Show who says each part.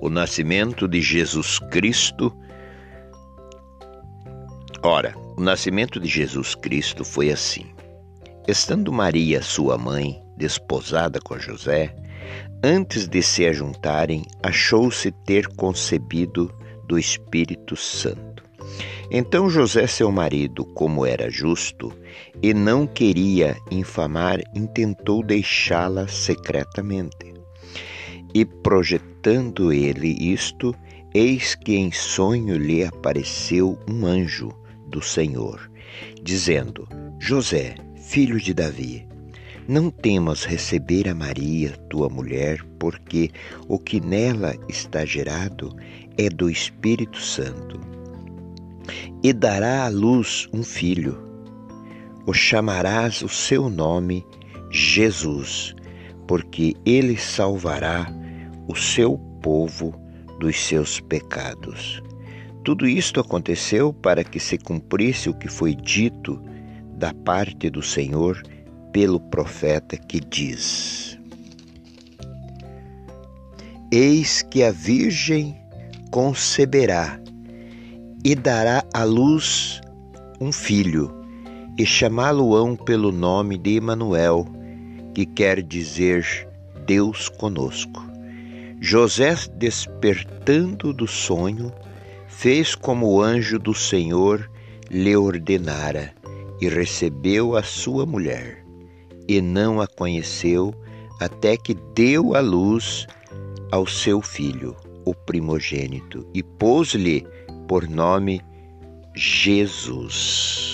Speaker 1: o nascimento de Jesus Cristo. Ora, o nascimento de Jesus Cristo foi assim. Estando Maria, sua mãe, desposada com José, antes de se ajuntarem, achou-se ter concebido do Espírito Santo. Então José, seu marido, como era justo e não queria infamar, intentou deixá-la secretamente. E projetando ele isto, eis que em sonho lhe apareceu um anjo do Senhor, dizendo: José, filho de Davi, não temas receber a Maria, tua mulher, porque o que nela está gerado é do Espírito Santo. E dará à luz um filho. O chamarás o seu nome Jesus, porque ele salvará o seu povo dos seus pecados. Tudo isto aconteceu para que se cumprisse o que foi dito da parte do Senhor pelo profeta que diz: Eis que a Virgem conceberá e dará à luz um filho, e chamá-lo-ão pelo nome de Emanuel, que quer dizer Deus conosco. José, despertando do sonho, fez como o anjo do Senhor lhe ordenara, e recebeu a sua mulher, e não a conheceu até que deu à luz ao seu filho o primogênito e pôs-lhe por nome Jesus.